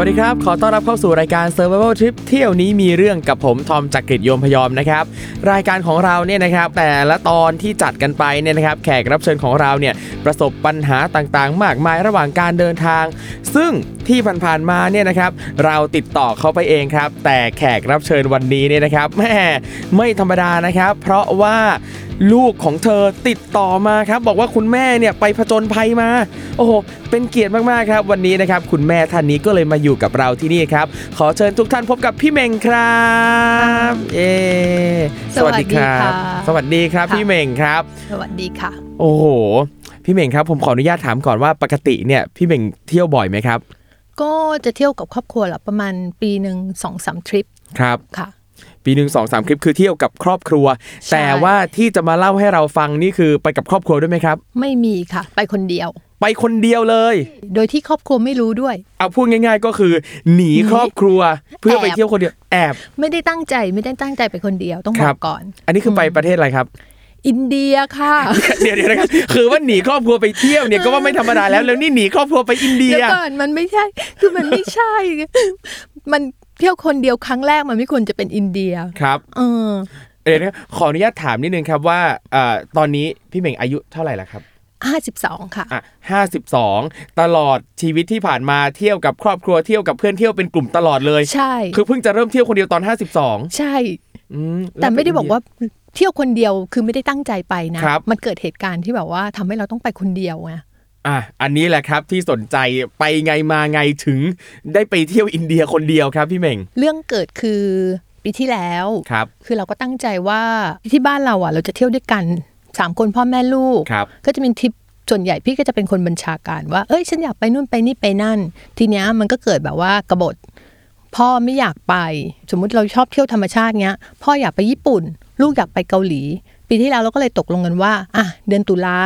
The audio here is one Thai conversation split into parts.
วัสดีครับ ขอต้อนรับเข้าสู่รายการ Survival Trip เที่ยวนี้มีเรื่องกับผมทอมจากกรีฑโยมพยอมนะครับ รายการของเราเนี่ยนะครับแต่ละตอนที่จัดกันไปเนี่ยนะครับแขกรับเชิญของเราเนี่ยประสบปัญหาต่างๆ มากมายระหว่างการเดินทาง ซึ่งที่ผ่านๆมาเนี่ยนะครับเราติดต่อเขาไปเองครับ แต่แขกรับเชิญวันนี้เนี่ยนะครับแม่ไม่ธรรมดานะครับ เพราะว่าลูกของเธอติดต่อมาครับ บอกว่าคุณแม่เนี่ยไปผจญภัยมา โอ้โหเป็นเกียรติมากๆครับ วันนี้นะครับคุณแม่ท่านนี้ก็เลยมาอยู่กับเราที่นี่ครับ ขอเชิญทุกท่านพบกับพี่เมงครับเย้สวัสดีค่ะสวัสดีครับค่ะพี่เมงครับ สวัสดีค่ะ โอ้โห พี่เมงครับ ผมขออนุญาตถามก่อนว่าปกติเนี่ยพี่เมงเที่ยวบ่อยไหมครับ ก็จะเที่ยวกับครอบครัวละประมาณปีหนึ่งสองสามทริปครับค่ะ ปีหนึ่งสองสามคลิปคือเที่ยวกับครอบครัวใช่แต่ว่าที่จะมาเล่าให้เราฟังนี่คือไปกับครอบครัวด้วยไหมครับ ไม่มีค่ะ ไปคนเดียว ไปคนเดียวเลย โดยที่ครอบครัวไม่รู้ด้วย เอาพูดง่ายๆก็คือ หนีครอบครัวเพื่อไปเที่ยวคนเดียวแอบ ไม่ได้ตั้งใจไม่ได้ตั้งใจไปคนเดียวต้องคบรัอบกก่อน อันนี้คือไปประเทศอะไรครับอินเดียค่ะเดี๋ยวเดี๋ยวนะครับคือว่าหนีครอบครัวไปเที่ยวเนี่ยก็ว่าไม่ธรรมดาแล้วแล้วนี่หนีครอบครัวไปอินเดีเดี๋ยยวก่อนมันไม่ใช่ คือมันไม่ใช่ มัน เที่ยวคนเดียวครั้งแรกมันไม่ควรจะเป็นอินเดียครับเออเดี๋ยวนะขออนุญาตถามนิดนึงครับว่าเอ่อตอนนี้พี่เหม่งอายุเท่าไหร่แล้วครับห้าสิบสองค่ะอะห้าสิบสองตลอดชีวิตที่ผ่านมาเที่ยวกับครอบครัวเที่ยวกับเพื่อนเที่ยวเป็นกลุ่มตลอดเลยใช่ คือเพิ่งจะเริ่มเที่ยวคนเดียวตอน 52 ใช่อืมแต่ไม่ได้ล้วบอกว่าเที่ยวคนเดียวคือไม่ได้ตั้งใจไปนะครับมันเกิดเหตุการณ์ที่แบบว่าทำให้เราต้องไปคนเดียวไง อะอันนี้แหละครับที่สนใจไปไงมาไงถึงได้ไปเที่ยวอินเดียคนเดียวครับพี่เหม่ง เรื่องเกิดคือปีที่แล้วครับ คือเราก็ตั้งใจว่าที่บ้านเราอะ เราจะเที่ยวด้วยกันสามคนพ่อแม่ลูก ครับ ก็จะเป็นทริปส่วนใหญ่พี่ก็จะเป็นคนบัญชาการว่า เอ้ยฉันอยากไปนู่นไปนี่ไปนั่น ทีเนี้ยมันก็เกิดแบบว่ากบฏ พ่อไม่อยากไป สมมุติเราชอบเที่ยวธรรมชาติเงี้ย พ่ออยากไปญี่ปุ่น ลูกอยากไปเกาหลี ปีที่แล้วเราก็เลยตกลงกันว่า อะเดือนตุลา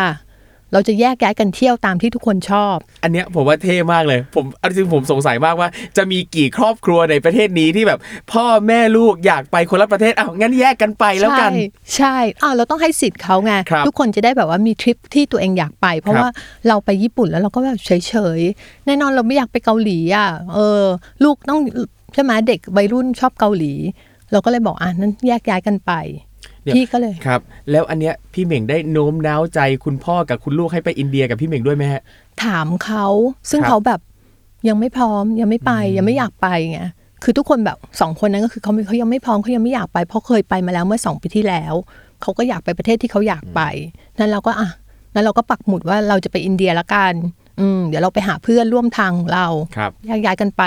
เราจะแยกย้ายกันเที่ยวตามที่ทุกคนชอบ อันเนี้ยผมว่าเท่มากเลย ผมอันจริงผมสงสัยมากว่า จะมีกี่ครอบครัวในประเทศนี้ที่แบบ พ่อแม่ลูกอยากไปคนละประเทศอ้าวงั้นแยกกันไปแล้วกัน ใช่ใช่อ้าวเราต้องให้สิทธิ์เขาไงครับทุกคนจะได้แบบว่ามีทริปที่ตัวเองอยากไป เพราะครับว่าเราไปญี่ปุ่นแล้วเราก็แบบเฉยๆแน่นอนเราไม่อยากไปเกาหลีอะเออ ลูกต้องใช่ไหมเด็กวัยรุ่นชอบเกาหลี เราก็เลยบอกอะนั้นแยกย้ายกันไปเดี๋ยว พี่ก็เลยครับ แล้วอันเนี้ยพี่เหม่งได้โน้มน้าวใจคุณพ่อกับคุณลูกให้ไปอินเดียกับพี่เหม่งด้วยไหมฮะถามเขาซึ่งครับเขาแบบยังไม่พร้อมยังไม่ไปยังไม่อยากไปไงคือทุกคนแบบสองคนนั้นก็คือเขาไม่เขายังไม่พร้อมเขายังไม่อยากไปเพราะเคยไปมาแล้วเมื่อสองปีที่แล้วเขาก็อยากไปประเทศที่เขาอยากไปนั้นเราก็อะนั้นเราก็ปักหมุดว่าเราจะไปอินเดียละกันอืมเดี๋ยวเราไปหาเพื่อนร่วมทางของเราครับแยกย้ายกันไป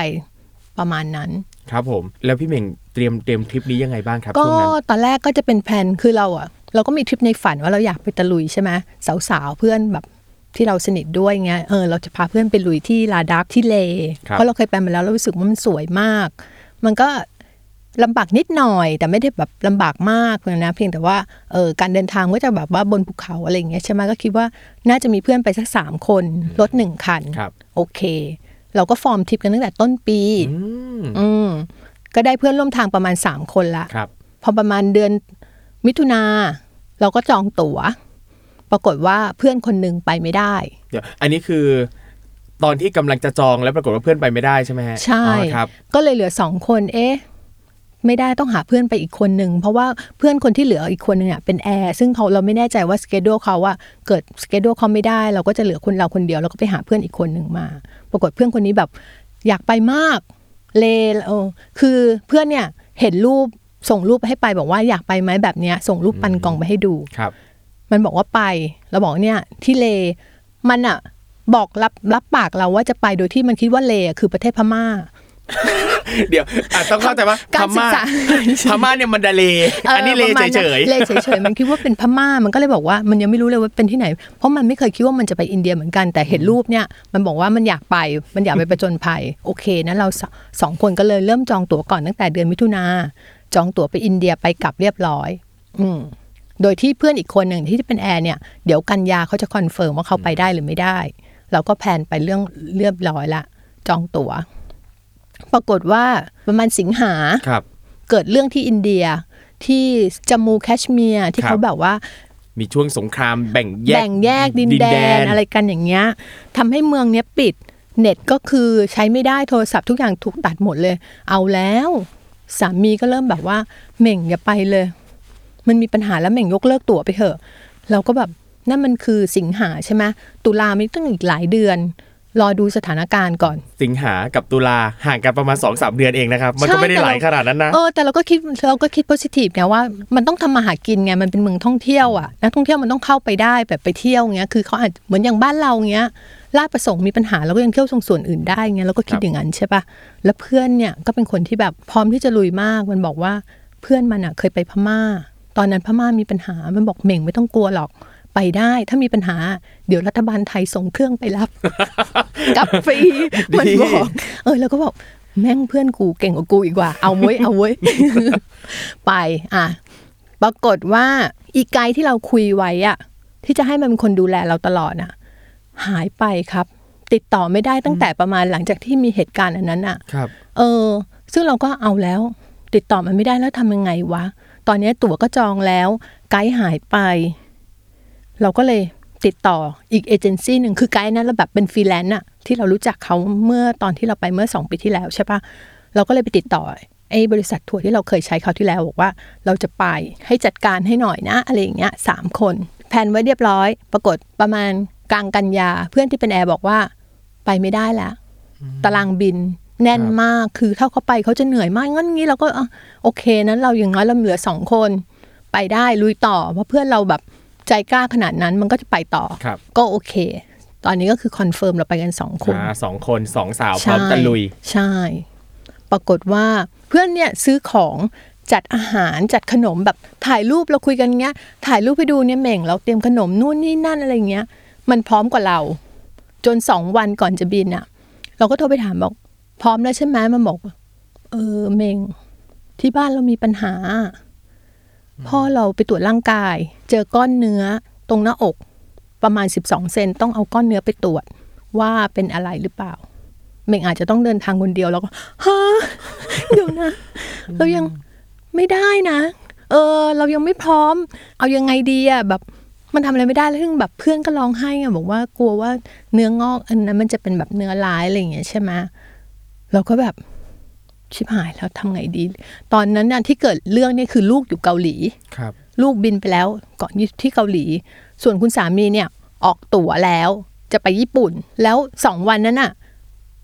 ประมาณนั้น ครับผม แล้วพี่เหม่ง เตรียมเตรียมทริปนี้ยังไงบ้างครับก็ช่วงนั้นตอนแรกก็จะเป็นแผนคือเราอะเราก็มีทริปในฝันว่าเราอยากไปตะลุยใช่ไหมสาวๆเพื่อนแบบที่เราสนิทด้วยเงี้ยเออเราจะพาเพื่อนไปลุยที่ลาดักที่เลครับเพราะเราเคยไปมาแล้วเรารู้สึกว่ามันสวยมาก มันก็ลำบากนิดหน่อย แต่ไม่ได้แบบลำบากมากเลยนะ เพียงแต่ว่าเออการเดินทางก็จะแบบว่าบนภูเขาอะไรอย่างเงี้ยใช่ไหมก็คิดว่าน่าจะมีเพื่อนไปสักสามคนรถหนึ่งคันครับโอเค เราก็ฟอร์มทริปกันตั้งแต่ต้นปี อืมอืม ก็ได้เพื่อนร่วมทางประมาณสามคนละครับ พอประมาณเดือนมิถุนาเราก็จองตั๋ว ปรากฏว่าเพื่อนคนหนึ่งไปไม่ได้ เดี๋ยวอันนี้คือตอนที่กำลังจะจองแล้วปรากฏว่าเพื่อนไปไม่ได้ใช่ไหมฮะใช่อ๋อครับ ก็เลยเหลือสองคน เอ๊ะไม่ได้ต้องหาเพื่อนไปอีกคนหนึ่งเพราะว่าเพื่อนคนที่เหลืออีกคนหนึ่งอะเป็นแอร์ซึ่งเขาเราไม่แน่ใจว่าสเกดูเขาว่าเกิดสเกดูเขาไม่ได้ เราก็จะเหลือคนเราคนเดียว แล้วก็ไปหาเพื่อนอีกคนหนึ่งมา ปรากฏเพื่อนคนนี้แบบอยากไปมาก เลเออคือเพื่อนเนี่ยเห็นรูปส่งรูปให้ไปบอกว่าอยากไปไหมแบบเนี้ย ส่งรูปปันกล่องไปให้ดูครับ มันบอกว่าไปเราบอกเนี่ยที่เลมันอะบอกรับรับปากเราว่าจะไปโดยที่มันคิดว่าเลอะคือประเทศพม่า เดี๋ยวอะต้องเข้าใจว่าพการศึกม่าษาพม่าเนี่ยมันดาเลอันนี้เลประมาณเฉยเลเฉยๆมันคิดว่าเป็นพม่ามันก็เลยบอกว่ามันยังไม่รู้เลยว่าเป็นที่ไหน เพราะมันไม่เคยคิดว่ามันจะไปอินเดียเหมือนกันแต่เห็นรูปเนี่ยมันบอกว่ามันอยากไปมันอยากไปประจนภัยโอเคนะเราสองคนก็เลยเริ่มจองตั๋วก่อนตั้งแต่เดือนมิถุนาจองตั๋วไปอินเดียไปกลับเรียบร้อย อืมโดยที่เพื่อนอีกคนหนึ่งที่เป็นแอร์เนี่ยเดี๋ยวกันยาเขาจะ confirm ว่าเขาไปได้หรือไม่ได้ เราก็ plan ไปเรื่องเรียบร้อยละ จองตั๋ว ปรากฏว่าประมาณสิงหาๆครับเกิดเรื่องที่อินเดียที่จามูแคชเมียร์ที่ครับเขาแบบว่ามีช่วงสงครามแบ่งแยกแบ่งแยกดินแดนอะไรกันอย่างเงี้ยทำให้เมืองเนี้ยปิดเน็ตก็คือใช้ไม่ได้โทรศัพท์ทุกอย่างถูกตัดหมดเลย เอาแล้วสามีก็เริ่มแบบว่าเหม่งอย่าไปเลย มันมีปัญหาแล้วเหม่งยกเลิกตั๋วไปเถอะ เราก็แบบนั่นมันคือสิงหาใช่ไหมตุลาไม่ต้องอีกหลายเดือน รอดูสถานการณ์ก่อน สิงหากับตุลาห่างกันประมาณ2อสเดือนเองนะครับ มันก็ใช่ไม่ได้แต่หลายเราขนาดนั้นนะเออแต่เราก็คิดเราก็คิดโพสิทีฟไงว่ามันต้องทำมาหากินไงมันเป็นเมืองท่องเที่ยวอะนักท่องเที่ยวมันต้องเข้าไปได้แบบไปเที่ยวเงี้ยคือเขาอาจเหมือนอย่างบ้านเราเงี้ยลาดประสงค์มีปัญหาเราก็ยังเที่ยวตรงส่วนอื่นได้เงี้ยเราก็คิดครับอย่างนั้นใช่ปะแล้วเพื่อนเนี่ยก็เป็นคนที่แบบพร้อมที่จะลุยมากมันบอกว่าเพื่อนมันอะเคยไปพม่า ตอนนั้นพม่ามีปัญหามันบอกเหม่งไม่ต้องกลัวหรอก ไปได้ถ้ามีปัญหา เดี๋ยวรัฐบาลไทยส่งเครื่องไปรับกลับฟรีมันบอกเออแล้วก็บอกแม่งเพื่อนกูเก่งกว่ากูอีกว่า เอาเว้ยเอาเว้ยไป อะปรากฏว่าอีไกด์ที่เราคุยไว้อะที่จะให้มันเป็นคนดูแลเราตลอดน่ะ หายไปครับ ติดต่อไม่ได้ตั้งแต่ประมาณหลังจากที่มีเหตุการณ์อันนั้นอะครับ เออ ซึ่งเราก็เอาแล้ว ติดต่อมันไม่ได้แล้วทำยังไงวะ ตอนนี้ตั๋วก็จองแล้ว ไกด์หายไป เราก็เลยติดต่ออีกเอเจนซี่หนึ่งคือไกด์นั้นเราแบบเป็นฟรีแลนซ์อะที่เรารู้จักเขาเมื่อตอนที่เราไปเมื่อสองปีที่แล้วใช่ปะเราก็เลยไปติดต่อไอ้บริษัททัวร์ที่เราเคยใช้เขาที่แล้วบอกว่า เราจะไปให้จัดการให้หน่อยนะอะไรอย่างเงี้ยสามคนแผนไว้เรียบร้อย ปรากฏประมาณกลางกันยาเพื่อนที่เป็นแอร์บอกว่าไปไม่ได้แล้วตารางบินแน่นมากคือถ้าเขาไปเขาจะเหนื่อยมากงั้นงี้เราก็โอเคนั้นเราอย่างน้อยเราเหลือสองคน ไปได้ลุยต่อเพราะเพื่อนเราแบบ ใจกล้าขนาดนั้นมันก็จะไปต่อ ครับ ก็โอเค ตอนนี้ก็คือ confirm เราไปกันสองคนอ่าสองคนสองสาวพร้อมตะลุย ใช่ ปรากฏว่าเพื่อนเนี่ยซื้อของจัดอาหารจัดขนมแบบถ่ายรูปเราคุยกันเงี้ย ถ่ายรูปไปดูเนี่ยเหม่งเราเตรียมขนมนู่นนี่นั่นอะไรเงี้ย มันพร้อมกว่าเรา จนสองวันก่อนจะบินอะเราก็โทรไปถามบอก พร้อมแล้วใช่ไหมมันบอก เออเมงที่บ้านเรามีปัญหา พ่อเราไปตรวจร่างกาย เจอก้อนเนื้อตรงหน้าอกประมาณ 12 เซนต้องเอาก้อนเนื้อไปตรวจว่าเป็นอะไรหรือเปล่าเมงอาจจะต้องเดินทางคนเดียวแล้วก็ฮะเดี๋ยวนะ เรายังไม่ได้นะ เออ เรายังไม่พร้อม เอายังไงดีอะแบบ มันทำอะไรไม่ได้แล้วซึ่งแบบเพื่อนก็ร้องไห้อะบอกว่ากลัวว่าเนื้องอกอันนั้นมันจะเป็นแบบเนื้อร้ายอะไรอย่างเงี้ยใช่ไหมเราก็แบบ ชิบหายแล้วทำไงดี ตอนนั้นน่ะที่เกิดเรื่องเนี่ยคือลูกอยู่เกาหลีครับ ลูกบินไปแล้วก่อนที่เกาหลี ส่วนคุณสามีเนี่ยออกตั๋วแล้วจะไปญี่ปุ่น แล้วสองวันนั้นน่ะ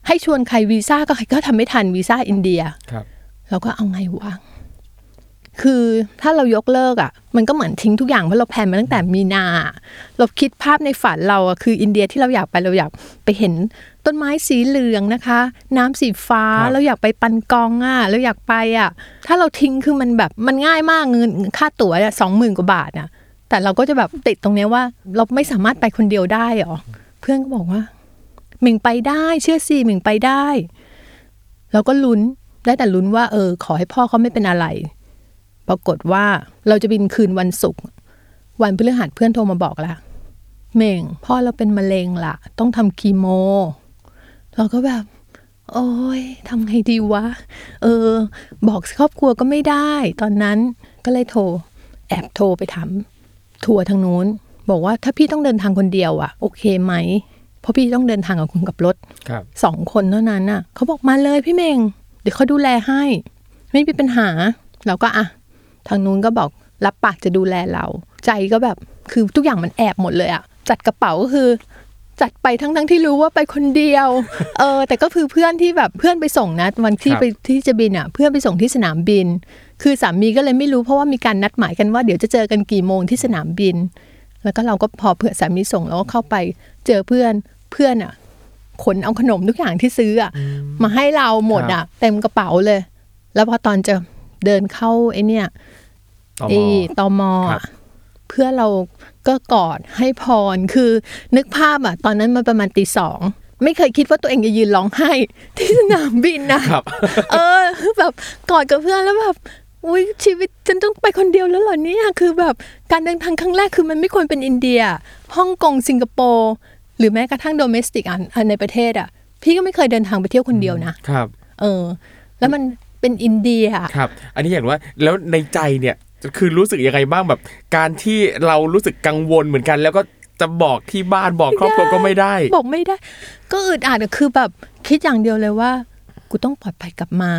ให้ชวนใครวีซ่าก็ใครก็ทำไม่ทันวีซ่าอินเดียครับเราก็เอาไงวะ คือถ้าเรายกเลิกอะ มันก็เหมือนทิ้งทุกอย่างเพราะเรา plan มาตั้งแต่มีนา เราคิดภาพในฝันเราอะคืออินเดียที่เราอยากไปเราอยากไปเห็นต้นไม้สีเหลืองนะคะ น้ำสีฟ้าครับเราอยากไปปันกองอะเราอยากไปอะ ถ้าเราทิ้งคือมันแบบมันง่ายมากเงินค่าตั๋วอะสองหมื่นกว่าบาทอะแต่เราก็จะแบบติดตรงเนี้ยว่า เราไม่สามารถไปคนเดียวได้หรอเพื่อนก็บอกว่าหมิงไปได้ เชื่อสิหมิงไปได้ เราก็ลุ้นได้แต่ลุ้นว่า เออ ขอให้พ่อเขาไม่เป็นอะไร ปรากฏว่าเราจะบินคืนวันศุกร์วันพฤหัสเพื่อนโทรมาบอกละเม่งพ่อเราเป็นมะเร็งล่ะต้องทำคีโม เราก็แบบ โอ้ยทำไงดีวะ เออ บอกครอบครัวก็ไม่ได้ ตอนนั้นก็เลยโทร แอบโทรไปถามทัวร์ทางนู้น บอกว่าถ้าพี่ต้องเดินทางคนเดียวอะโอเคไหมเพราะพี่ต้องเดินทางกับคุณกับรถครับสองคนเท่านั้นน่ะเขาบอกมาเลยพี่เมง เดี๋ยวเขาดูแลให้ ไม่มีปัญหา เราก็อะ ทางนู้นก็บอกรับปากจะดูแลเรา ใจก็แบบคือทุกอย่างมันแอบหมดเลยอะจัดกระเป๋าก็คือ จัดไปทั้งทั้งๆที่รู้ว่าไปคนเดียว เออ แต่ก็คือเพื่อนที่แบบเพื่อนไปส่งนะวันที่ครับไปที่จะบินอะเพื่อนไปส่งที่สนามบิน คือสามีก็เลยไม่รู้เพราะว่ามีการนัดหมายกันว่าเดี๋ยวจะเจอกันกี่โมงที่สนามบิน แล้วก็เราก็พอเพื่อนสามีส่งเราก็เข้าไปเจอเพื่อนเพื่อนอะขนเอาขนมทุกอย่างที่ซื้ออะมาให้เราหมดอะเต็มกระเป๋าเลย แล้วพอตอนจะ เดินเข้าไอ้เนี่ยตมไอ้ตมครัอะบเพื่อนเราก็กอดให้พรคือนึกภาพอะตอนนั้นมันประมาณตีสองไม่เคยคิดว่าตัวเองจะยืนร้องไห้ ที่สนามบินนะครับเออแบบกอดกับเพื่อนแล้วแบบอุ้ยชีวิตฉันต้องไปคนเดียวแล้วเหรอเนี่ยคือแบบการเดินทางครั้งแรกคือมันไม่ควรเป็นอินเดียฮ่องกงสิงคโปร์หรือแม้กระทั่งโดเมสติกอันอันในประเทศอะ พี่ก็ไม่เคยเดินทางไปเที่ยวคนเดียวนะครับ เออ แล้วมัน เป็นอินเดียอะครับ อันนี้อยากรู้ว่าแล้วในใจเนี่ยคือรู้สึกยังไงบ้างแบบ การที่เรารู้สึกกังวลเหมือนกัน แล้วก็จะบอกที่บ้านบอกครอบครัวก็ไม่ได้ บอกไม่ได้ ก็อึดอัดอะคือแบบคิดอย่างเดียวเลยว่า กูต้องปลอดภัยกลับมา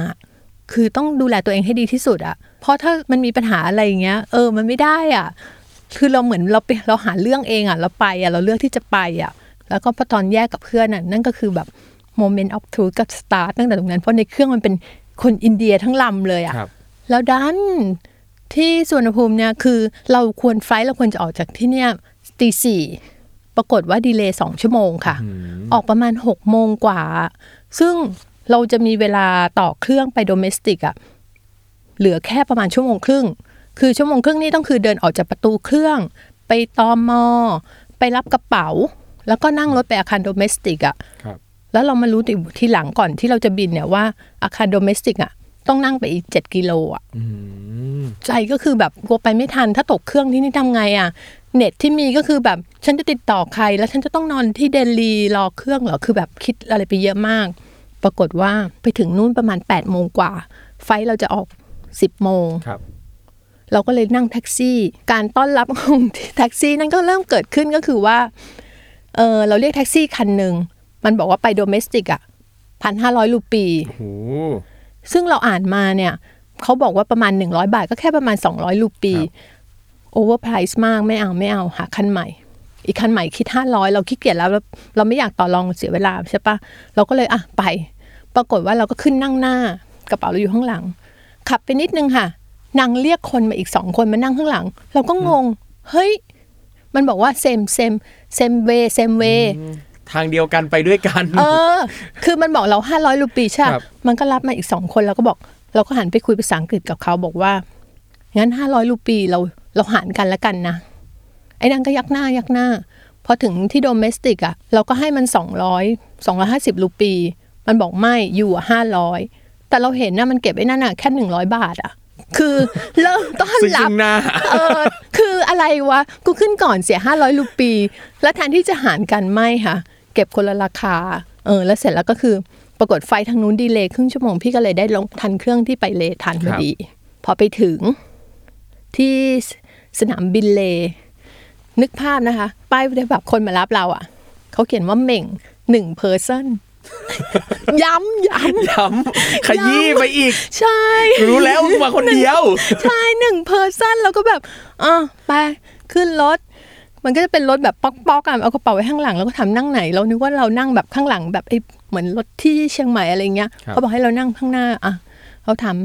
คือต้องดูแลตัวเองให้ดีที่สุดอะเพราะถ้ามันมีปัญหาอะไรอย่างเงี้ย เออมันไม่ได้อะ คือเราเหมือนเราไปเราหาเรื่องเองอะ เราไปอะเราเลือกที่จะไปอะ แล้วก็พอตอนแยกกับเพื่อนอะนั่นก็คือแบบ moment of truth ก็สตาร์ทตั้งแต่ตรงนั้นเพราะในเครื่องมันเป็น คนอินเดียทั้งลำเลยอะครับแล้วดันที่สุวรรณภูมิเนี่ยคือเราควร flight เราควรจะออกจากที่เนี่ยตีสี่ปรากฏว่า delay สองชั่วโมงค่ะ ออกประมาณหกโมงกว่า ซึ่งเราจะมีเวลาต่อเครื่องไป domestic อะเหลือแค่ประมาณชั่วโมงครึ่ง คือชั่วโมงครึ่งนี่ต้องคือเดินออกจากประตูเครื่อง ไปตอมอ ไปรับกระเป๋า แล้วก็นั่งรถไปอาคารโดเมสติกอะครับ แล้วเรามารู้ทีหลังก่อนที่เราจะบินเนี่ยว่าอาคารโดเมสติกอะต้องนั่งไปอีกเจ็ดกิโลอะอืมใจก็คือแบบกลัวไปไม่ทัน ถ้าตกเครื่องที่นี่ทำไงอะเน็ตที่มีก็คือแบบฉันจะติดต่อใคร แล้วฉันจะต้องนอนที่เดลีรอเครื่องเหรอคือแบบคิดอะไรไปเยอะมาก ปรากฏว่าไปถึงนู่นประมาณ8ปดโมงกว่า flight เราจะออก10โมงครับเราก็เลยนั่งแท็กซี่ การต้อนรับของแท็กซี่นั่นก็เริ่มเกิดขึ้นก็คือว่าเออเราเรียกแท็กซี่คันหนึ่ง มันบอกว่าไป domestic อะพันห้าร้อยรูปีโอ้โหซึ่งเราอ่านมาเนี่ยเขาบอกว่าประมาณ100บาทก็แค่ประมาณ200รูปี overprice มากไม่เอาไม่เอาหาคันใหม่ อีกคันใหม่คิด500เราขี้เกียจแล้วเราเราไม่อยากต่อรองเสียเวลาใช่ปะเราก็เลยอะไป ปรากฏว่าเราก็ขึ้นนั่งหน้ากระเป๋าเราอยู่ข้างหลัง ขับไปนิดนึงค่ะนางเรียกคนมาอีกสองคนมานั่งข้างหลัง เราก็งง เฮ้ย มันบอกว่า same same same way same way ทางเดียวกันไปด้วยกัน เออ คือมันบอกเราห้าร้อยรูปีใช่ปะครับมันก็รับมาอีกสองคนเราก็บอก เราก็หันไปคุยภาษาอังกฤษกับเขาบอกว่างั้นห้าร้อยรูปีเราเราหารกันแล้วกันนะไอ้นั่นก็ยักหน้ายักหน้าพอถึงที่โดเมสติกอะ เราก็ให้มันสองร้อยสองร้อยห้าสิบรูปี มันบอกไม่อยู่ห้าร้อยแต่เราเห็นนะมันเก็บไอ้นั่นอะแค่หนึ่งร้อยบาทอะคือเริ่มต้อนซึ่งรับซึ่งหน้าเออคืออะไรวะ กูขึ้นก่อนเสียห้าร้อยรูปี แล้วแทนที่จะหารกันไม่ค่ะ เก็บคนละราคาเออแล้วเสร็จแล้วก็คือปรากฏไฟทางนู้นดีเลย์ครึ่งชั่วโมงพี่ก็เลยได้ลงทันเครื่องที่ไปเลทันพอดี พอไปถึงที่สนามบินเล นึกภาพนะคะ ป้ายแบบคนมารับเราอะเขาเขียนว่าเหม่งหนึ่ง person ย้ำย้ำย้ำขยี้ไปอีก ใช่ รู้แล้วมึงมาคนเดียว ใช่หนึ่ง person แล้วก็แบบอะไปขึ้นรถ มันก็จะเป็นรถแบบป๊อกๆอกอะเอากระเป๋าไว้ข้างหลังแล้วก็ถามนั่งไหน เรานึกว่าเรานั่งแบบข้างหลังแบบไอ้เหมือนรถที่เชียงใหม่อะไรเงี้ยครับเขาบอกให้เรานั่งข้างหน้าอะเขาถาม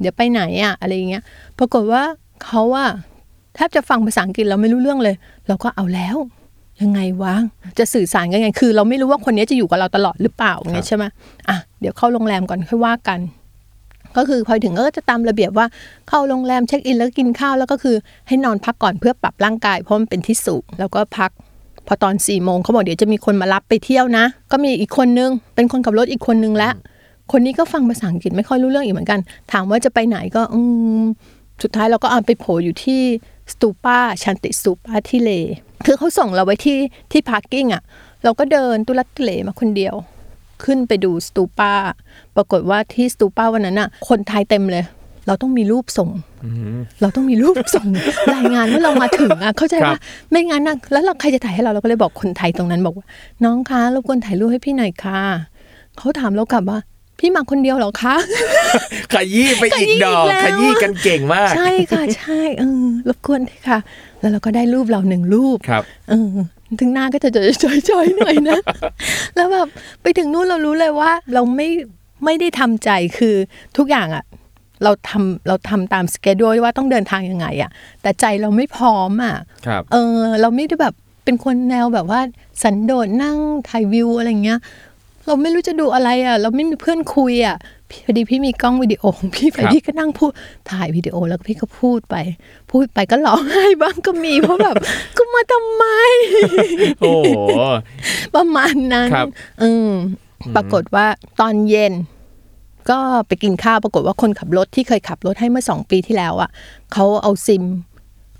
เดี๋ยวไปไหนอะอะไรเงี้ยปรากฏว่าเขาว่าแทบจะฟังภาษาอังกฤษเราไม่รู้เรื่องเลย เราก็เอาแล้ว ยังไงวะจะสื่อสารกันยังไงคือ เราไม่รู้ว่าคนนี้จะอยู่กับเราตลอดหรือเปล่าอย่างเงี้ยใช่ไหมอะเดี๋ยวเข้าโรงแรมก่อนค่อยว่ากัน ก็คือพอถึงก็จะตามระเบียบว่าเข้าโรงแรมเช็คอินแล้วกินข้าวแล้วก็คือให้นอนพักก่อนเพื่อปรับร่างกายเพราะมันเป็นที่สูงแล้วก็พักพอตอนสี่โมงเขาบอกเดี๋ยวจะมีคนมารับไปเที่ยวนะ ก็มีอีกคนนึง เป็นคนขับรถอีกคนนึงแล้วคนนี้ก็ฟังภาษาอังกฤษไม่ค่อยรู้เรื่องอีกเหมือนกัน ถามว่าจะไปไหนก็อืมสุดท้ายเราก็เอาไปโผล่อยู่ที่ stupa Shanti Stupa ที่เล คือเขาส่งเราไว้ที่ที่ parking อะ เราก็เดินตุหรัดตุเหร่มาคนเดียว ขึ้นไปดู stupa ปรากฏว่าที่ stupa วันนั้นอะคนไทยเต็มเลย เราต้องมีรูปส่ง เราต้องมีรูปส่งรายงานว่าเรามาถึงอะเข้าใจว่าครับไม่งั้นอะแล้วเราใครจะถ่ายให้เราเราก็เลยบอกคนไทยตรงนั้นบอกว่า น้องคะรบกวนถ่ายรูปให้พี่หน่อยค่ะเขาถามเรากลับว่าพี่มาคนเดียวเหรอคะขยี้ไปอีกดอกขขยี้ยี้อีกแล้วกันเก่งมาก ใช่ค่ะ ใช่เออรบกวนด้วยค่ะ แล้วเราก็ได้รูปเราหนึ่งรูปครับเออ ถึงหน้าก็จะจอยๆหน่อยนะ แล้วแบบไปถึงนู่นเรารู้เลยว่า เราไม่ไม่ได้ทำใจคือทุกอย่างอะเราทำเราทำตามสเกจด้วยว่าต้องเดินทางยังไงอะแต่ใจเราไม่พร้อมอะครับเออ เราไม่ได้แบบเป็นคนแนวแบบว่า สันโดษนั่งถ่ายวิวอะไรเงี้ย เราไม่รู้จะดูอะไรอะเราไม่มีเพื่อนคุยอะ พี่พอดีพี่มีกล้องวิดีโอของพี่ไปครับพี่ก็นั่งพูดถ่ายวิดีโอแล้วพี่ก็พูดไป พูดไปก็ร้องไห้บ้างก็มีเพราะแบบก็มาทำไม โอ้โหประมาณนั้นครับอืมปรากฏว่าตอนเย็น ก็ไปกินข้าวปรากฏว่าคนขับรถที่เคยขับรถให้เมื่อสองปีที่แล้วอะเขาเอาซิม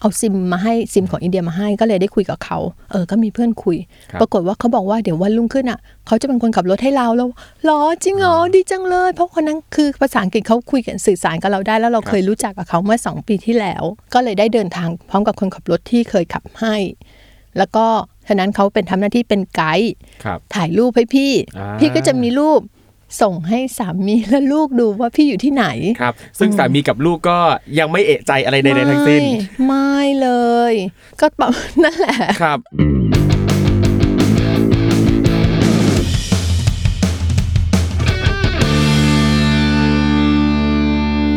เอาซิมมาให้ซิมของอินเดียมาให้ก็เลยได้คุยกับเขาเออก็มีเพื่อนคุยครับปรากฏว่าเขาบอกว่าเดี๋ยววันรุ่งขึ้นอะเขาจะเป็นคนขับรถให้เราแล้วหรอจริงเหรอดีจังเลย เพราะคนนั้นคือภาษาอังกฤษเขาคุยกันสื่อสารกับเราได้ แล้วเราเคยรู้จักกับเขาเมื่อสองปีที่แล้ว ก็เลยได้เดินทางพร้อมกับคนขับรถที่เคยขับให้ แล้วก็ฉะนั้นเขาเป็นทำหน้าที่เป็นไกด์ครับถ่ายรูปให้พี่อ่าพี่ก็จะมีรูป ส่งให้สามีและลูกดูว่าพี่อยู่ที่ไหนครับ ซึ่งสามีกับลูกก็ยังไม่เอะใจอะไรใดๆทั้งสิ้น ไม่ไม่เลย ก็แบบนั่นแหละครับ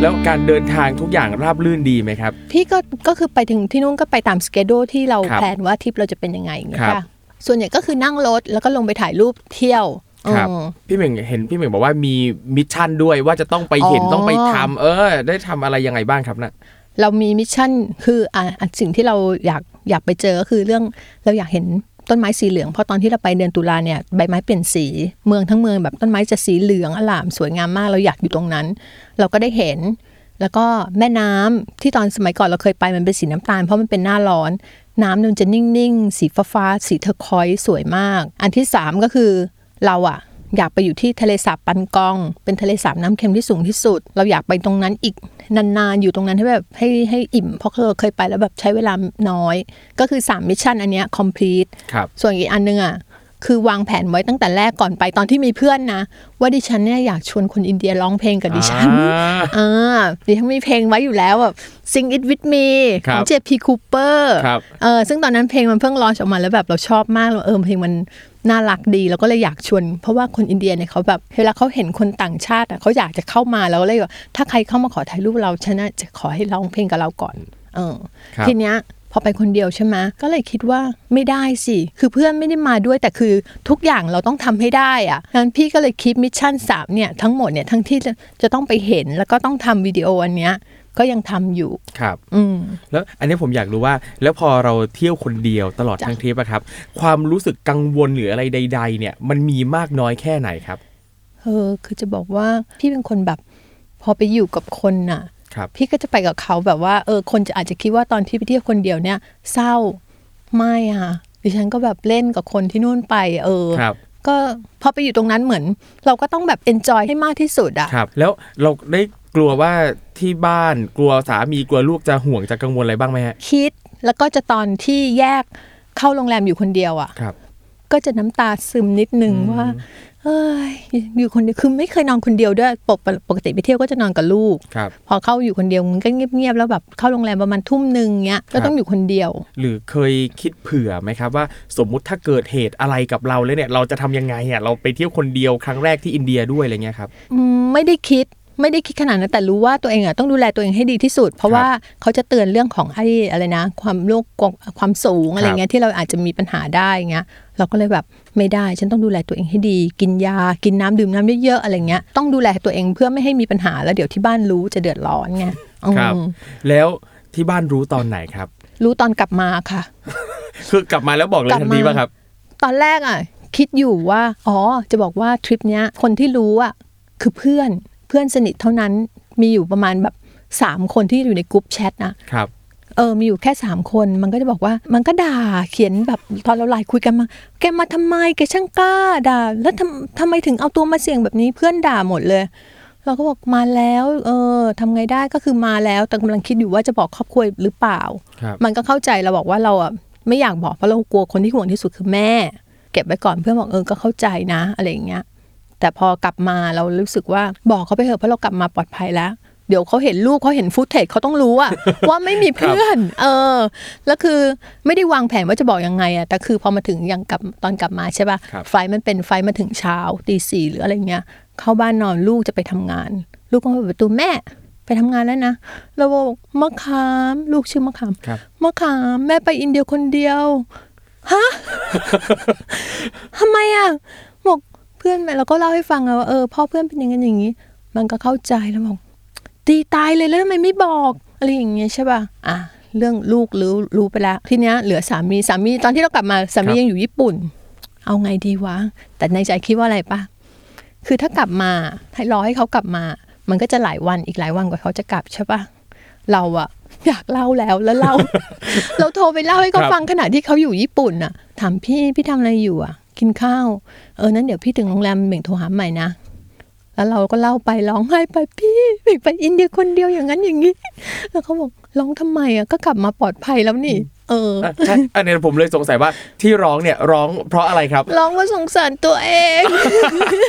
แล้วการเดินทางทุกอย่างราบรื่นดีไหมครับ พี่ก็ก็คือไปถึงที่นู่นก็ไปตามสเกดูที่เราครับแพลนว่าทริปเราจะเป็นยังไงอย่างเงี้ยครับค่ะส่วนใหญ่ก็คือนั่งรถแล้วก็ลงไปถ่ายรูปเที่ยว ครับอืมพี่เหม่งเห็นพี่เหม่งบอกว่ามี mission ด้วยว่าจะต้องไปเห็นอ๋อต้องไปทำเออ ได้ทำอะไรยังไงบ้างครับนะเรามี mission คืออะอะสิ่งที่เราอยากอยากไปเจอก็คือเรื่องเราอยากเห็นต้นไม้สีเหลืองเพราะตอนที่เราไปเดือนตุลาเนี่ยใบไม้เปลี่ยนสีเมืองทั้งเมืองแบบต้นไม้จะสีเหลืองอร่ามสวยงามมากเราอยากอยู่ตรงนั้น เราก็ได้เห็น แล้วก็แม่น้ำที่ตอนสมัยก่อนเราเคยไปมันเป็นสีน้ำตาลเพราะมันเป็นหน้าร้อน น้ำมันจะนิ่งๆ สีฟ้าๆสี turquoise สวยมาก อันที่สามก็คือ เราอะอยากไปอยู่ที่ทะเลสาบปันกอง เป็นทะเลสาบน้ำเค็มที่สูงที่สุด เราอยากไปตรงนั้นอีกนานๆ อยู่ตรงนั้นให้แบบให้ให้อิ่ม เพราะเราเคยไปแล้วแบบใช้เวลาน้อย ก็คือ 3 mission อันเนี้ย complete ครับส่วนอีกอันนึงอะคือวางแผนไว้ตั้งแต่แรกก่อนไปตอนที่มีเพื่อนนะ ว่าดิฉันเนี่ยอยากชวนคนอินเดียร้องเพลงกับดิฉันอ่าอ่าดิฉันมีเพลงไว้อยู่แล้วแบบ Sing It With Me ครัขบอง JP Cooper ครับเออซึ่งตอนนั้นเพลงมันเพิ่ง launch ออกมาแล้วแบบเราชอบมากเราเออเพลงมัน น่ารักดีเราก็เลยอยากชวน เพราะว่าคนอินเดียเนี่ยเขาแบบเวลาเขาเห็นคนต่างชาติอะเขาอยากจะเข้ามาแล้วเลยว่าถ้าใครเข้ามาขอถ่ายรูปเราฉันน่ะจะขอให้ร้องเพลงกับเราก่อน เออครับทีเนี้ยพอไปคนเดียวใช่ไหมก็เลยคิดว่าไม่ได้สิ คือเพื่อนไม่ได้มาด้วยแต่คือทุกอย่างเราต้องทำให้ได้อะงั้นพี่ก็เลยคิด mission สามเนี่ยทั้งหมดเนี่ยทั้งที่จะจะต้องไปเห็นแล้วก็ต้องทำวิดีโออันเนี้ย ก็ยังทำอยู่ครับ อืมแล้วอันนี้ผมอยากรู้ว่า แล้วพอเราเที่ยวคนเดียวตลอดจ้ะทั้งทริปอะครับ ความรู้สึกกังวลหรืออะไรใด ๆ เนี่ย มันมีมากน้อยแค่ไหนครับเออคือจะบอกว่าพี่เป็นคนแบบ พอไปอยู่กับคนน่ะครับพี่ก็จะไปกับเขาแบบว่าเออคนจะอาจจะคิดว่าตอนที่ไปเที่ยวคนเดียวเนี่ย เศร้าไม่ค่ะดิฉันก็แบบเล่นกับคนที่นู่นไป เออครับก็พอไปอยู่ตรงนั้นเหมือน เราก็ต้องแบบเอนจอยให้มากที่สุดอะครับ แล้วเราได้ กลัวว่าที่บ้านกลัวสามีกลัวลูกจะห่วงจะกังวลอะไรบ้างไหมฮะคิดแล้วก็จะตอนที่แยกเข้าโรงแรมอยู่คนเดียวอะครับ ก็จะน้ำตาซึมนิดนึงว่า เอ้ยอยู่คนเดียวคือไม่เคยนอนคนเดียวด้วยปกปกติไปเที่ยวก็จะนอนกับลูกครับพอเข้าอยู่คนเดียวมันก็เงียบๆแล้วแบบเข้าโรงแรมประมาณทุ่มหนึ่งเงี้ยก็ต้องอยู่คนเดียว หรือเคยคิดเผื่อไหมครับว่าสมมุติถ้าเกิดเหตุอะไรกับเราเลยเนี่ย เราจะทำยังไงอะเราไปเที่ยวคนเดียวครั้งแรกที่อินเดียด้วยอะไรเงี้ยครับอืมไม่ได้คิด ไม่ได้คิดขนาดนั้นแต่รู้ว่าตัวเองอะต้องดูแลตัวเองให้ดีที่สุด เพราะว่าเขาจะเตือนเรื่องของไอ้อะไรนะ ความโรคความสูงอะไรเงี้ยที่เราอาจจะมีปัญหาได้เงี้ยเราก็เลยแบบไม่ได้ฉันต้องดูแลตัวเองให้ดี กินยากินน้ำดื่มน้ำเยอะๆอะไรเงี้ยต้องดูแลตัวเองเพื่อไม่ให้มีปัญหาแล้วเดี๋ยวที่บ้านรู้จะเดือดร้อนไงอืมครับ แล้วที่บ้านรู้ตอนไหนครับ รู้ตอนกลับมาค่ะ คือกลับมาแล้วบอกเลยกลับทันมาทีป่ะครับ ตอนแรกอะคิดอยู่ว่า อ๋อ จะบอกว่าทริปเนี้ยคนที่รู้อะคือเพื่อน เพื่อนสนิทเท่านั้นมีอยู่ประมาณแบบสามคนที่อยู่ในกลุ่มแชทนะครับเออ มีอยู่แค่สามคน มันก็จะบอกว่า มันก็ด่า เขียนแบบตอนเราไลน์คุยกันมา แกมาทำไม แกช่างกล้า ด่า แล้วทำทำไมถึงเอาตัวมาเสี่ยงแบบนี้ เพื่อนด่าหมดเลย เราก็บอกมาแล้ว เออทำไงได้ ก็คือมาแล้ว แต่กำลังคิดอยู่ว่าจะบอกครอบครัวหรือเปล่าครับมันก็เข้าใจ เราบอกว่าเราอะไม่อยากบอก เพราะเรากลัวคนที่ห่วงที่สุดคือแม่ เก็บไว้ก่อน เพื่อนบอกเออ ก็เข้าใจนะ อะไรอย่างเงี้ย แต่พอกลับมาเรารู้สึกว่าบอกเขาไปเถอะเพราะเรากลับมาปลอดภัยแล้ว เดี๋ยวเขาเห็นลูกเขาเห็นฟุตเทจเขาต้องรู้อะว่าไม่มีเพื่อน เออ แล้วคือไม่ได้วางแผนว่าจะบอกยังไงอะแต่คือพอมาถึงยังกลับตอนกลับมาใช่ครับป่ะไฟล์มันเป็นไฟล์มาถึงเช้าตีสี่หรืออะไรเงี้ยเข้าบ้านนอนลูกจะไปทำงาน ลูกก็มาเปิดประตูแม่ไปทำงานแล้วนะเราบอกมะขาม ลูกชื่อมะขามครับมะขามแม่ไปอินเดียคนเดียวทำไมอะบอกเพื่อนแม่เราก็เล่าให้ฟังอะว่าเออพ่อเพื่อนเป็นอย่างนั้นอย่างนี้ มันก็เข้าใจแล้วบอกตีตายเลยแล้วทำไมไม่บอกอะไรอย่างเงี้ยใช่ป่ะอะเรื่องลูกรู้รู้ไปแล้วทีเนี้ยเหลือสามีสามีตอนที่เรากลับมาสามีครับยังอยู่ญี่ปุ่น เอาไงดีวะแต่ในใจคิดว่าอะไรปะคือถ้ากลับมาให้รอให้เขากลับมา มันก็จะหลายวันอีกหลายวันกว่าเขาจะกลับใช่ปะเราอะอยากเล่าแล้วแล้วเรา เราโทรไปเล่าให้เขาครับฟังขณะที่เขาอยู่ญี่ปุ่นน่ะถามพี่พี่ทำอะไรอยู่อะ กินข้าว เออนั้นเดี๋ยวพี่ถึงโรงแรมเบ่งโทรหาใหม่นะแล้วเราก็เล่าไปร้องไห้ไปพี่เบ่งไปอินเดียคนเดียวอย่างนั้นอย่างนี้ แล้วเขาบอกร้องทำไมอะก็กลับมาปลอดภัยแล้วนี่ เอออะใช่อันนี้ผมเลยสงสัยว่าที่ร้องเนี่ยร้องเพราะอะไรครับ ร้องว่าสงสารตัวเอง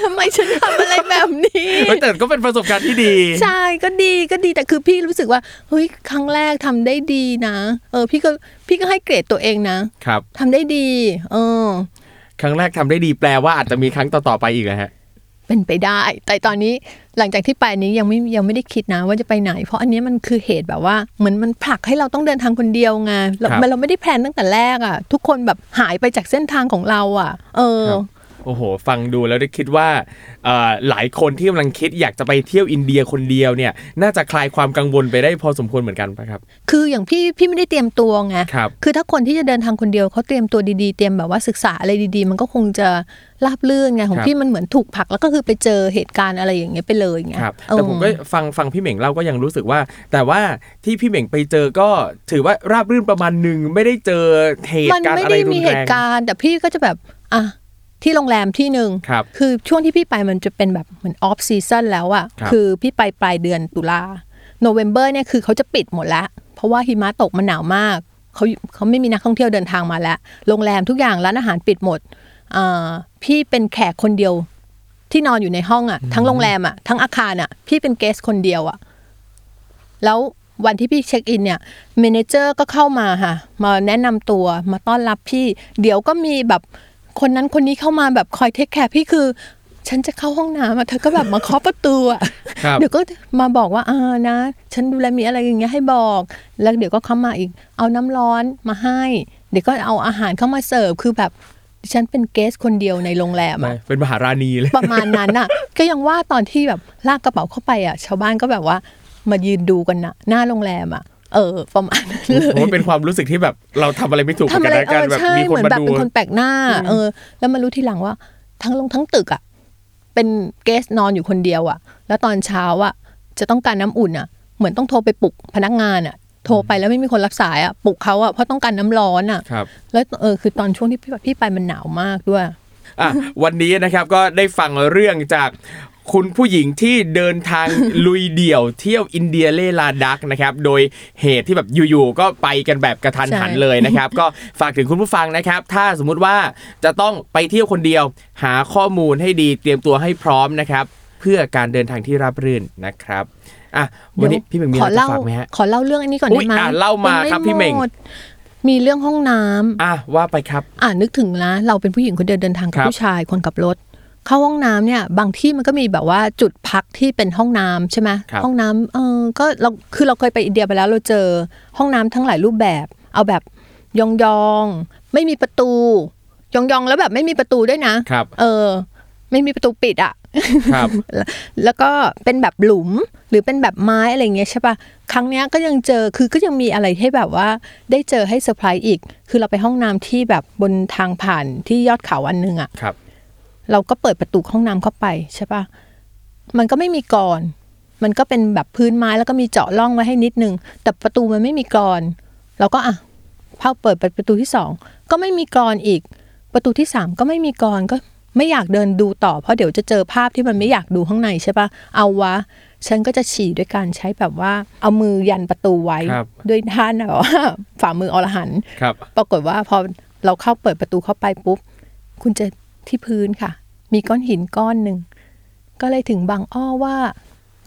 ทำไมฉันทำอะไรแบบนี้เฮ้ยแต่ก็เป็นประสบการณ์ที่ดี ใช่ก็ดีก็ดีแต่คือพี่รู้สึกว่าเฮ้ยครั้งแรกทำได้ดีนะ เออ พี่ก็พี่ก็ให้เกรดตัวเองนะครับทำได้ดี เออ ครั้งแรกทำได้ดีแปลว่าอาจจะมีครั้งต่อๆไปอีกนะฮะ เป็นไปได้ แต่ตอนนี้หลังจากที่ไปอันนี้ยังไม่ยังไม่ได้คิดนะว่าจะไปไหน เพราะอันนี้มันคือเหตุแบบว่าเหมือนมันผลักให้เราต้องเดินทางคนเดียวไงเราครับมันเราไม่ได้แพลนตั้งแต่แรกอะ ทุกคนแบบหายไปจากเส้นทางของเราอะ เออครับ โอ้โห ฟังดูแล้วได้คิดว่าเอ่อหลายคนที่กำลังคิดอยากจะไปเที่ยวอินเดียคนเดียวเนี่ย น่าจะคลายความกังวลไปได้พอสมควรเหมือนกันปะครับ คืออย่างพี่พี่ไม่ได้เตรียมตัวไงครับคือถ้าคนที่จะเดินทางคนเดียวเขาเตรียมตัวดีๆ เตรียมแบบว่าศึกษาอะไรดีๆ มันก็คงจะราบลื่นไงของครับพี่มันเหมือนถูกผลักแล้วก็คือไปเจอเหตุการณ์อะไรอย่างเงี้ยไปเลยไงครับเออแต่ผมก็ฟังฟังพี่เหม่งเล่าก็ยังรู้สึกว่า แต่ว่าที่พี่เหม่งไปเจอก็ถือว่าราบรื่นประมาณหนึ่งไม่ได้เจอเหตุการณ์อะไรได้มีเหตุการณ์แต่พี่ก็จะแบบอะ ที่โรงแรมที่หนึ่งครับ คือช่วงที่พี่ไปมันจะเป็นแบบเหมือนออฟซีซั o นแล้วอะครับคือพี่ไปปลายเดือนตุลาโนเวม ber เนี่ยคือเขาจะปิดหมดแล้วเพราะว่าหิมะตกมันหนาวมากเขาเขาไม่มีนักท่องเที่ยวเดินทางมาแล้ว โรงแรมทุกอย่างร้านอาหารปิดหมดอ่าพี่เป็นแขกคนเดียวที่นอนอยู่ในห้องอะทั้งโรงแรมอะทั้งอาคารอะพี่เป็น guest คนเดียวอะแล้ววันที่พี่เช็คอินเนี่ย manager ก็เข้ามาค่ะ มาแนะนำตัวมาต้อนรับพี่ เดี๋ยวก็มีแบบ คนนั้นคนนี้เข้ามาแบบคอย take care พี่คือ ฉันจะเข้าห้องน้ำอะเธอก็แบบมาเคาะประตูอะครับเดี๋ยวก็มาบอกว่าอ่านะ ฉันดูแลมีอะไรอย่างเงี้ยให้บอก แล้วเดี๋ยวก็เข้ามาอีก เอาน้ำร้อนมาให้ เดี๋ยวก็เอาอาหารเข้ามาเสิร์ฟคือแบบดิฉันเป็น guest คนเดียวในโรงแรมไม่อะเป็นมหาราณีเลย ประมาณนั้นอะก็ยังว่าตอนที่แบบลากกระเป๋าเข้าไปอะชาวบ้านก็แบบว่ามายืนดูกันนะหน้าโรงแรมอะ เออประมาณนั้นเลยผมว่าเป็นความรู้สึกที่แบบเราทำอะไรไม่ถูกเหมือนทำกัอะนไรนะเอการอแบบใช่มีคเหนมือนมาแบบดูเป็นคนแปลกหน้า เออ แล้วมารู้ทีหลังว่า ทั้งลงทั้งตึกอะเป็นเกสนอนอยู่คนเดียวอะ แล้วตอนเช้าอะจะต้องการน้ำอุ่นอะ เหมือนต้องโทรไปปลุกพนักงานอะโทรไปแล้วไม่มีคนรับสายอะปลุกเขาอะเพราะต้องการน้ำร้อนอะครับแล้วเออคือตอนช่วงที่พี่พี่ไปมันหนาวมากด้วยอะวันนี้นะครับก็ได้ฟังเรื่องจาก คุณผู้หญิงที่เดินทางลุยเดี่ยวเที่ยวอินเดียเล่ลาดักนะครับ โดยเหตุที่แบบอยู่ๆก็ไปกันแบบกระทันหันใช่เลยนะครับ ก็ฝากถึงคุณผู้ฟังนะครับ ถ้าสมมุติว่าจะต้องไปเที่ยวคนเดียว หาข้อมูลให้ดีเตรียมตัวให้พร้อมนะครับ เพื่อการเดินทางที่ราบรื่นนะครับอะวันนี้พี่เหม่งมีขอะอไรจะเล่าฝากไหมฮะขอเล่าเรื่องอันนี้ก่อนอุ๊ได้ยไหมอะเล่ามาครับยังพี่เหม่งหดมีเรื่องห้องน้ำอะว่าไปครับ อ่านึกถึงนะ เราเป็นผู้หญิงคนเดียวเดินทางกับครับผู้ชายคนกับรถ เข้าห้องน้ำเนี่ยบางที่มันก็มีแบบว่าจุดพักที่เป็นห้องน้ำใช่ไหมครับห้องน้ำเออก็เราคือเราเคยไปอินเดียไปแล้วเราเจอห้องน้ำทั้งหลายรูปแบบ เอาแบบยองๆไม่มีประตู ยองๆแล้วแบบไม่มีประตูด้วยนะครับเออ ไม่มีประตูปิดอะครับแล้วแล้วก็เป็นแบบหลุมหรือเป็นแบบไม้อะไรอย่างเงี้ยใช่ปะครั้งเนี้ยก็ยังเจอคือก็ยังมีอะไรให้แบบว่าได้เจอให้เซอร์ไพรส์อีก คือเราไปห้องน้ำที่แบบบนทางผ่านที่ยอดเขาอันหนึงอะครับ เราก็เปิดประตูห้องน้ำเข้าไปใช่ปะมันก็ไม่มีกรอน มันก็เป็นแบบพื้นไม้แล้วก็มีเจาะร่องไว้ให้นิดนึง แต่ประตูมันไม่มีกรอน เราก็อะพอเปิดประตูที่สองก็ไม่มีกรอนอีก ประตูที่สามก็ไม่มีกรอนก็ไม่อยากเดินดูต่อ เพราะเดี๋ยวจะเจอภาพที่มันไม่อยากดูข้างในใช่ปะเอาวะ ฉันก็จะฉี่ด้วยการใช้แบบว่า เอามือยันประตูไว้ครับด้วยท่านแบบว่าฝ่ามืออรหันต์ครับปรากฏว่าพอเราเข้าเปิดประตูเข้าไปปุ๊บ คุณจะ ที่พื้นค่ะ มีก้อนหินก้อนหนึ่ง ก็เลยถึงบางอ้อว่า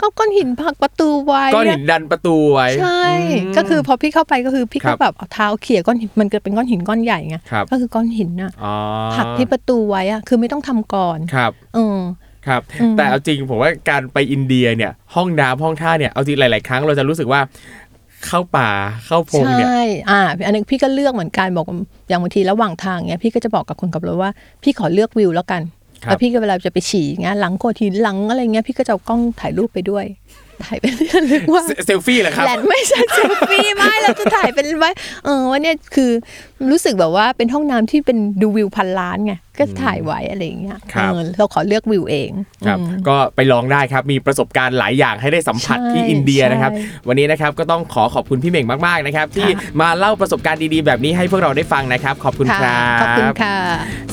ก็ก้อนหินผลักประตูไว้ก้อนหินดันประตูไว้ ใช่มก็คือพอพี่เข้าไปก็คือพี่ครัก็บแบบเอาเท้าเขี่ยก้อนหินมันจะเป็นก้อนหินก้อนใหญ่ไงครับก็คือก้อนหินน่ะอ๋อผลักที่ประตูไว้อะคือไม่ต้องทำก่อนครับเออครับอืมแต่เอาจริงผมว่าการไปอินเดียเนี่ย ห้องน้ำห้องท่าเนี่ยเอาจริงหลาย ๆ ครั้งเราจะรู้สึกว่า เข้าป่าเข้าพงใช่เนี่ยอ่าอันนึงพี่ก็เลือกเหมือนกันบอกว่าอย่างบางทีระหว่างทางเนี้ยพี่ก็จะบอกกับคนขับรถว่าพี่ขอเลือกวิวแล้วกันครับแล้วพี่ก็เวลาจะไปฉี่เงี้ยหลังโกทีหลังอะไรเงี้ยพี่ก็จะเอากล้องถ่ายรูปไปด้วย ถ่ายเป็นเรื่องเรียกว่าเซเซลฟี่เหรอครับแลนด์ไม่ใช่เซลฟี่ไม่เราจะถ่ายเป็นไว้เออว่าเนี่ยคือรู้สึกแบบว่าเป็นห้องน้ำที่เป็นดูวิวพันล้านไง ก็ถ่ายไว้อะไรอย่างเงี้ยครับเออเราขอเลือกวิวเองครับอืมก็ไปลองได้ครับมีประสบการณ์หลายอย่างให้ได้สัมผัสใช่ที่อินเดียนะครับใช่วันนี้นะครับก็ต้องขอขอบคุณพี่เหม่งมากๆนะครับ ที่ค่ะมาเล่าประสบการณ์ดีๆ แบบนี้ให้พวกเราได้ฟังนะครับ ขอบคุณคค่ะรับขอบคุณค่ะ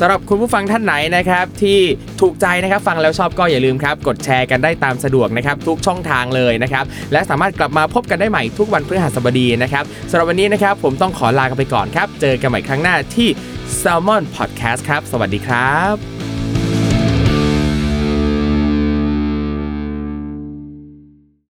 สำหรับคุณผู้ฟังท่านไหนนะครับ ที่ถูกใจนะครับฟังแล้วชอบก็อย่าลืมครับ กดแชร์กันได้ตามสะดวกนะครับ ทุกช่องทางเลยนะครับ และสามารถกลับมาพบกันได้ใหม่ทุกวันพฤหัสบดีนะครับสำหรับวันนี้นะครับผมต้องขอลากันไปก่อนครับ เจอกันใหม่ครั้งหน้าที่ s a l ม o n Podcast ครับ สวัสดีครับ